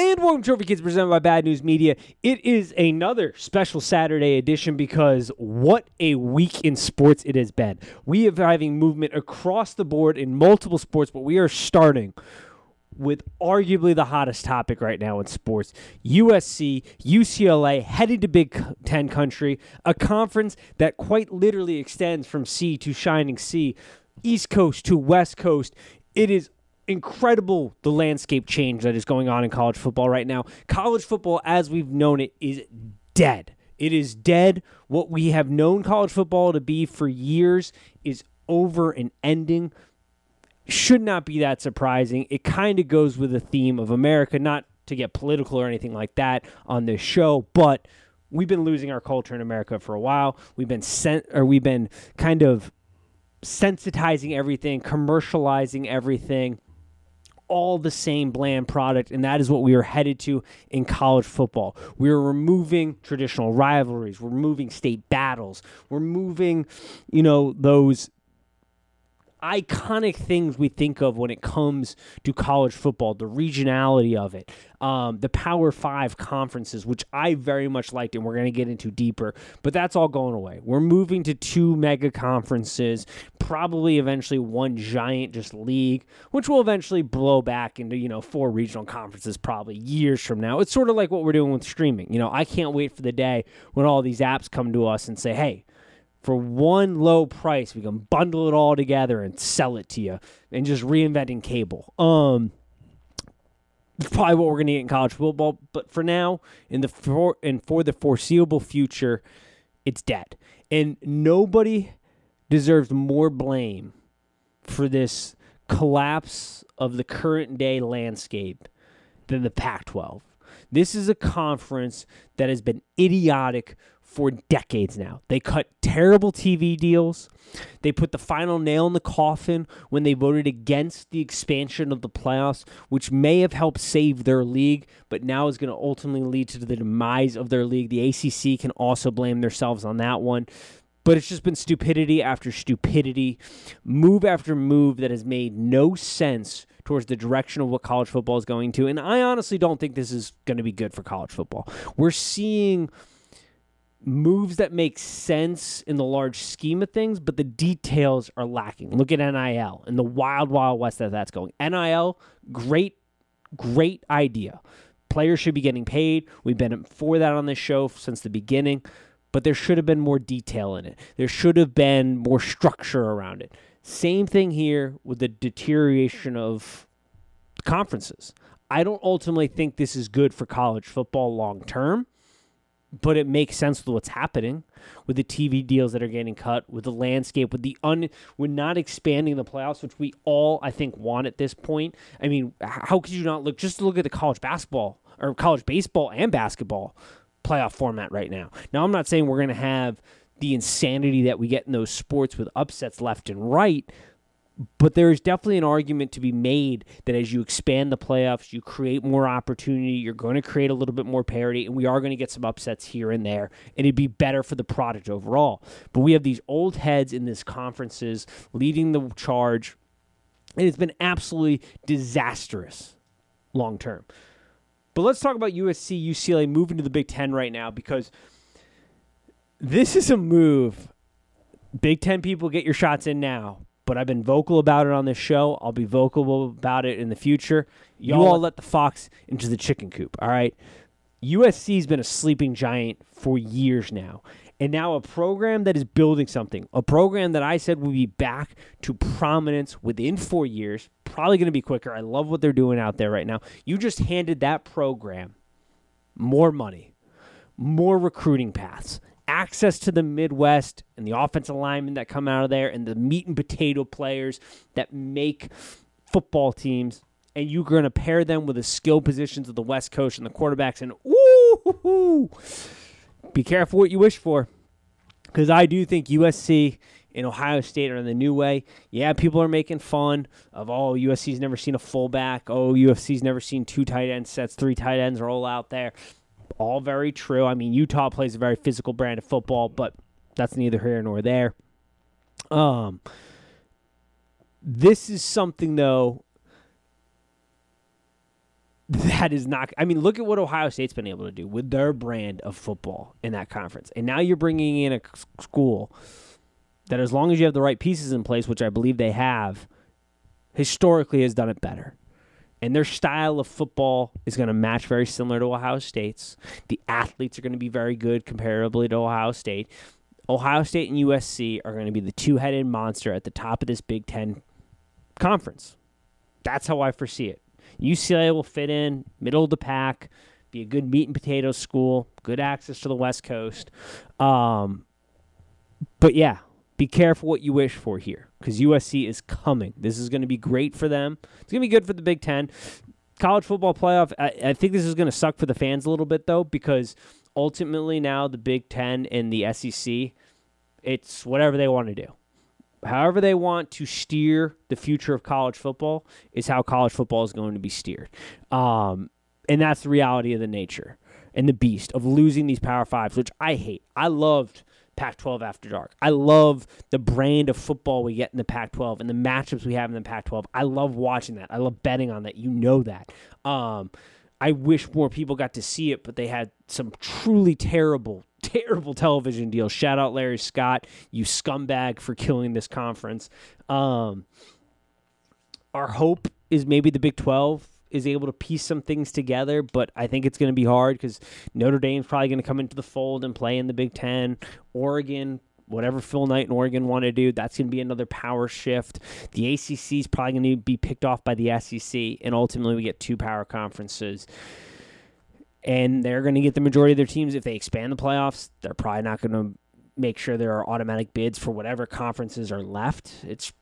And welcome to Trophy Kids presented by Bad News Media. It is another special Saturday edition because what a week in sports it has been. We are having movement across the board in multiple sports, but we are starting with arguably the hottest topic right now in sports USC, UCLA headed to Big Ten country, a conference that quite literally extends from sea to shining sea, East Coast to West Coast. It is incredible the landscape change that is going on in college football right now. College football, as we've known it, is dead. It is dead. What we have known college football to be for years is over and ending. Should not be that surprising. It kind of goes with the theme of America, not to get political or anything like that on this show, but we've been losing our culture in America for a while. We've been sent or we've been kind of sensitizing everything, commercializing everything all the same bland product, and that is what we are headed to in college football. We are removing traditional rivalries, we're moving state battles, we're moving, you know, those iconic things we think of when it comes to college football, the regionality of it, um, the Power Five conferences, which I very much liked, and we're going to get into deeper. But that's all going away. We're moving to two mega conferences, probably eventually one giant just league, which will eventually blow back into you know four regional conferences probably years from now. It's sort of like what we're doing with streaming. You know, I can't wait for the day when all these apps come to us and say, "Hey." For one low price. We can bundle it all together and sell it to you and just reinventing cable. Um, it's probably what we're going to get in college football. But for now, in the for, and for the foreseeable future, it's dead. And nobody deserves more blame for this collapse of the current day landscape than the Pac 12. This is a conference that has been idiotic for decades now. They cut terrible TV deals. They put the final nail in the coffin when they voted against the expansion of the playoffs, which may have helped save their league, but now is going to ultimately lead to the demise of their league. The ACC can also blame themselves on that one. But it's just been stupidity after stupidity, move after move that has made no sense towards the direction of what college football is going to. And I honestly don't think this is going to be good for college football. We're seeing moves that make sense in the large scheme of things, but the details are lacking. Look at NIL and the wild, wild west that that's going. NIL, great, great idea. Players should be getting paid. We've been for that on this show since the beginning, but there should have been more detail in it. There should have been more structure around it. Same thing here with the deterioration of conferences. I don't ultimately think this is good for college football long term but it makes sense with what's happening with the TV deals that are getting cut, with the landscape, with the un, with not expanding the playoffs, which we all I think want at this point. I mean, how could you not look just look at the college basketball or college baseball and basketball playoff format right now? Now, I'm not saying we're going to have the insanity that we get in those sports with upsets left and right, but there is definitely an argument to be made that as you expand the playoffs, you create more opportunity, you're going to create a little bit more parity, and we are going to get some upsets here and there, and it'd be better for the product overall. But we have these old heads in these conferences leading the charge, and it's been absolutely disastrous long term. But let's talk about USC, UCLA moving to the Big Ten right now because this is a move. Big Ten people get your shots in now but I've been vocal about it on this show. I'll be vocal about it in the future. You all all let the fox into the chicken coop, all right? USC's been a sleeping giant for years now. And now a program that is building something, a program that I said would be back to prominence within four years, probably going to be quicker. I love what they're doing out there right now. You just handed that program more money, more recruiting paths, access to the Midwest and the offensive linemen that come out of there and the meat and potato players that make football teams. And you're going to pair them with the skill positions of the West Coast and the quarterbacks. And ooh, be careful what you wish for. Because I do think USC and Ohio State are in the new way. Yeah, people are making fun of, oh, USC's never seen a fullback. Oh, USC's never seen two tight end sets, three tight ends roll out there all very true. I mean, Utah plays a very physical brand of football, but that's neither here nor there. Um, this is something though that is not. I mean, look at what Ohio State's been able to do with their brand of football in that conference, and now you're bringing in a school that, as long as you have the right pieces in place, which I believe they have, historically has done it better. And their style of football is going to match very similar to Ohio State's. The athletes are going to be very good comparably to Ohio State. Ohio State and USC are going to be the two headed monster at the top of this Big Ten conference. That's how I foresee it. UCLA will fit in, middle of the pack, be a good meat and potatoes school, good access to the West Coast. Um, but yeah, be careful what you wish for here because USC is coming. This is going to be great for them. It's going to be good for the Big Ten. College football playoff, I, I think this is going to suck for the fans a little bit, though, because ultimately now the Big Ten and the SEC, it's whatever they want to do. However, they want to steer the future of college football is how college football is going to be steered. Um, and that's the reality of the nature and the beast of losing these Power Fives, which I hate. I loved Pac 12 after dark. I love the brand of football we get in the Pac 12 and the matchups we have in the Pac 12. I love watching that. I love betting on that. You know that. Um, I wish more people got to see it, but they had some truly terrible, terrible television deals. Shout out Larry Scott, you scumbag for killing this conference. Um, our hope is maybe the Big 12 is able to piece some things together, but I think it's going to be hard because Notre Dame's probably going to come into the fold and play in the Big Ten. Oregon, whatever Phil Knight and Oregon want to do, that's going to be another power shift. The ACC is probably going to be picked off by the SEC, and ultimately we get two power conferences. And they're going to get the majority of their teams. If they expand the playoffs, they're probably not going to make sure there are automatic bids for whatever conferences are left. It's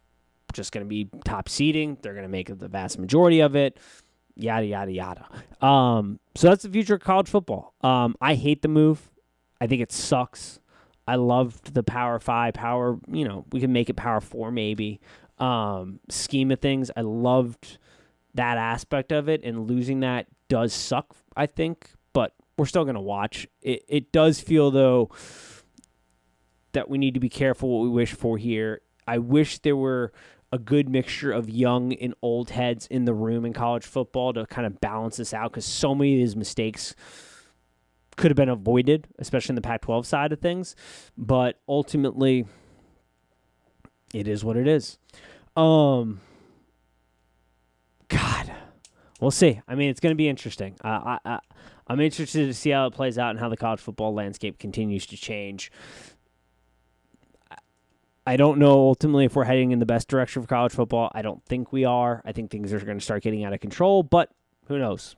just going to be top seeding. They're going to make the vast majority of it yada yada yada. Um, so that's the future of college football. Um, I hate the move. I think it sucks. I loved the Power Five, Power. You know, we can make it Power Four maybe. Um, scheme of things. I loved that aspect of it, and losing that does suck. I think, but we're still gonna watch. It it does feel though that we need to be careful what we wish for here. I wish there were a good mixture of young and old heads in the room in college football to kind of balance this out because so many of these mistakes could have been avoided, especially in the Pac 12 side of things. But ultimately, it is what it is. Um, God, we'll see. I mean, it's going to be interesting. Uh, I, I, I'm interested to see how it plays out and how the college football landscape continues to change. I don't know ultimately if we're heading in the best direction for college football. I don't think we are. I think things are going to start getting out of control, but who knows?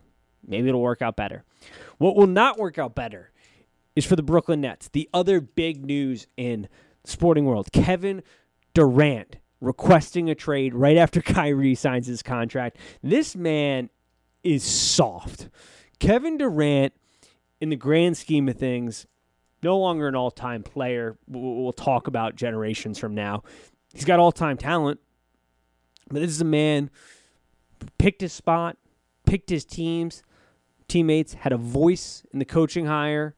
Maybe it'll work out better. What will not work out better is for the Brooklyn Nets. The other big news in sporting world Kevin Durant requesting a trade right after Kyrie signs his contract. This man is soft. Kevin Durant, in the grand scheme of things, no longer an all time player. We'll talk about generations from now. He's got all time talent, but this is a man picked his spot, picked his teams, teammates, had a voice in the coaching hire,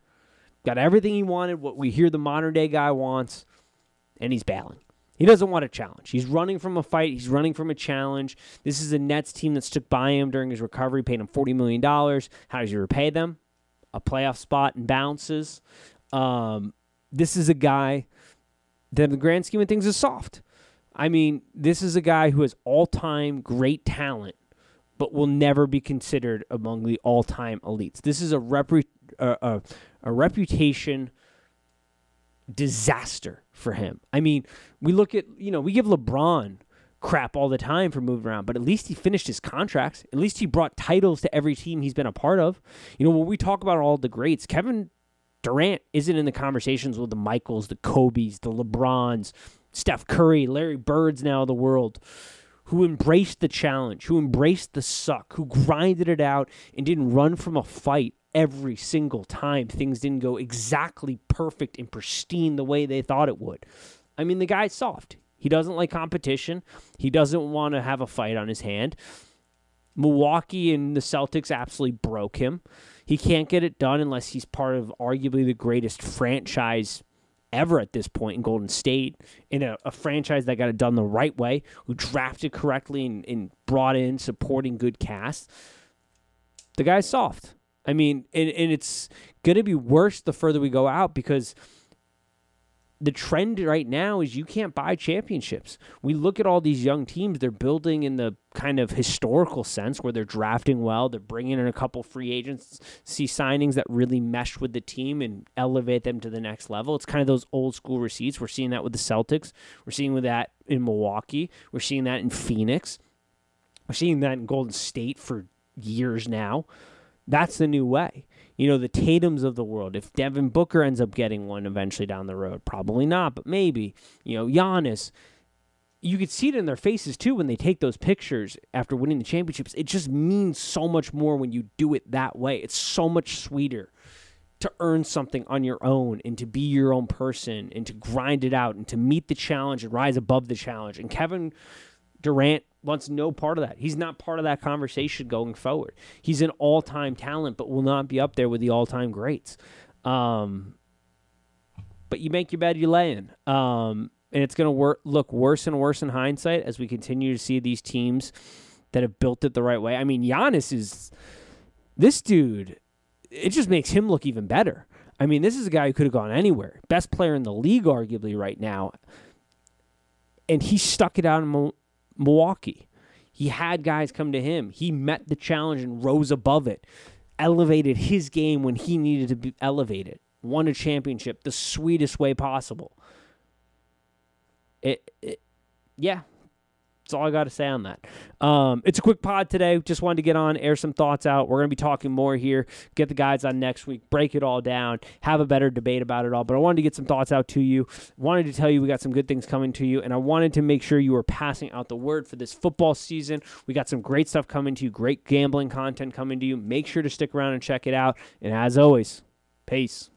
got everything he wanted, what we hear the modern day guy wants, and he's bailing. He doesn't want a challenge. He's running from a fight. He's running from a challenge. This is a Nets team that stuck by him during his recovery, paid him $40 million. How does he repay them? A playoff spot and bounces. Um, this is a guy that, in the grand scheme of things, is soft. I mean, this is a guy who has all time great talent, but will never be considered among the all time elites. This is a, repu- uh, a, a reputation disaster for him. I mean, we look at, you know, we give LeBron crap all the time for moving around, but at least he finished his contracts. At least he brought titles to every team he's been a part of. You know, when we talk about all the greats, Kevin Durant isn't in the conversations with the Michaels, the Kobe's, the LeBrons, Steph Curry, Larry Birds now of the world, who embraced the challenge, who embraced the suck, who grinded it out and didn't run from a fight every single time things didn't go exactly perfect and pristine the way they thought it would. I mean, the guy's soft. He doesn't like competition. He doesn't want to have a fight on his hand. Milwaukee and the Celtics absolutely broke him. He can't get it done unless he's part of arguably the greatest franchise ever at this point in Golden State, in a, a franchise that got it done the right way, who drafted correctly and, and brought in supporting good cast. the guy's soft. I mean, and, and it's going to be worse the further we go out because the trend right now is you can't buy championships. We look at all these young teams, they're building in the kind of historical sense where they're drafting well, they're bringing in a couple free agents, see signings that really mesh with the team and elevate them to the next level. It's kind of those old school receipts. We're seeing that with the Celtics, we're seeing with that in Milwaukee, we're seeing that in Phoenix. We're seeing that in Golden State for years now. That's the new way you know, the Tatums of the world. If Devin Booker ends up getting one eventually down the road, probably not, but maybe. You know, Giannis. You could see it in their faces too when they take those pictures after winning the championships. It just means so much more when you do it that way. It's so much sweeter to earn something on your own and to be your own person and to grind it out and to meet the challenge and rise above the challenge. And Kevin Durant wants no part of that. He's not part of that conversation going forward. He's an all time talent, but will not be up there with the all time greats. Um, but you make your bed, you lay in. Um, and it's going to wor- look worse and worse in hindsight as we continue to see these teams that have built it the right way. I mean, Giannis is this dude. It just makes him look even better. I mean, this is a guy who could have gone anywhere. Best player in the league, arguably, right now. And he stuck it out in Milwaukee. He had guys come to him. He met the challenge and rose above it, elevated his game when he needed to be elevated, won a championship the sweetest way possible. It, it yeah, that's all I got to say on that. Um, it's a quick pod today. Just wanted to get on, air some thoughts out. We're going to be talking more here. Get the guys on next week, break it all down, have a better debate about it all. But I wanted to get some thoughts out to you. Wanted to tell you we got some good things coming to you, and I wanted to make sure you were passing out the word for this football season. We got some great stuff coming to you, great gambling content coming to you. Make sure to stick around and check it out. And as always, peace.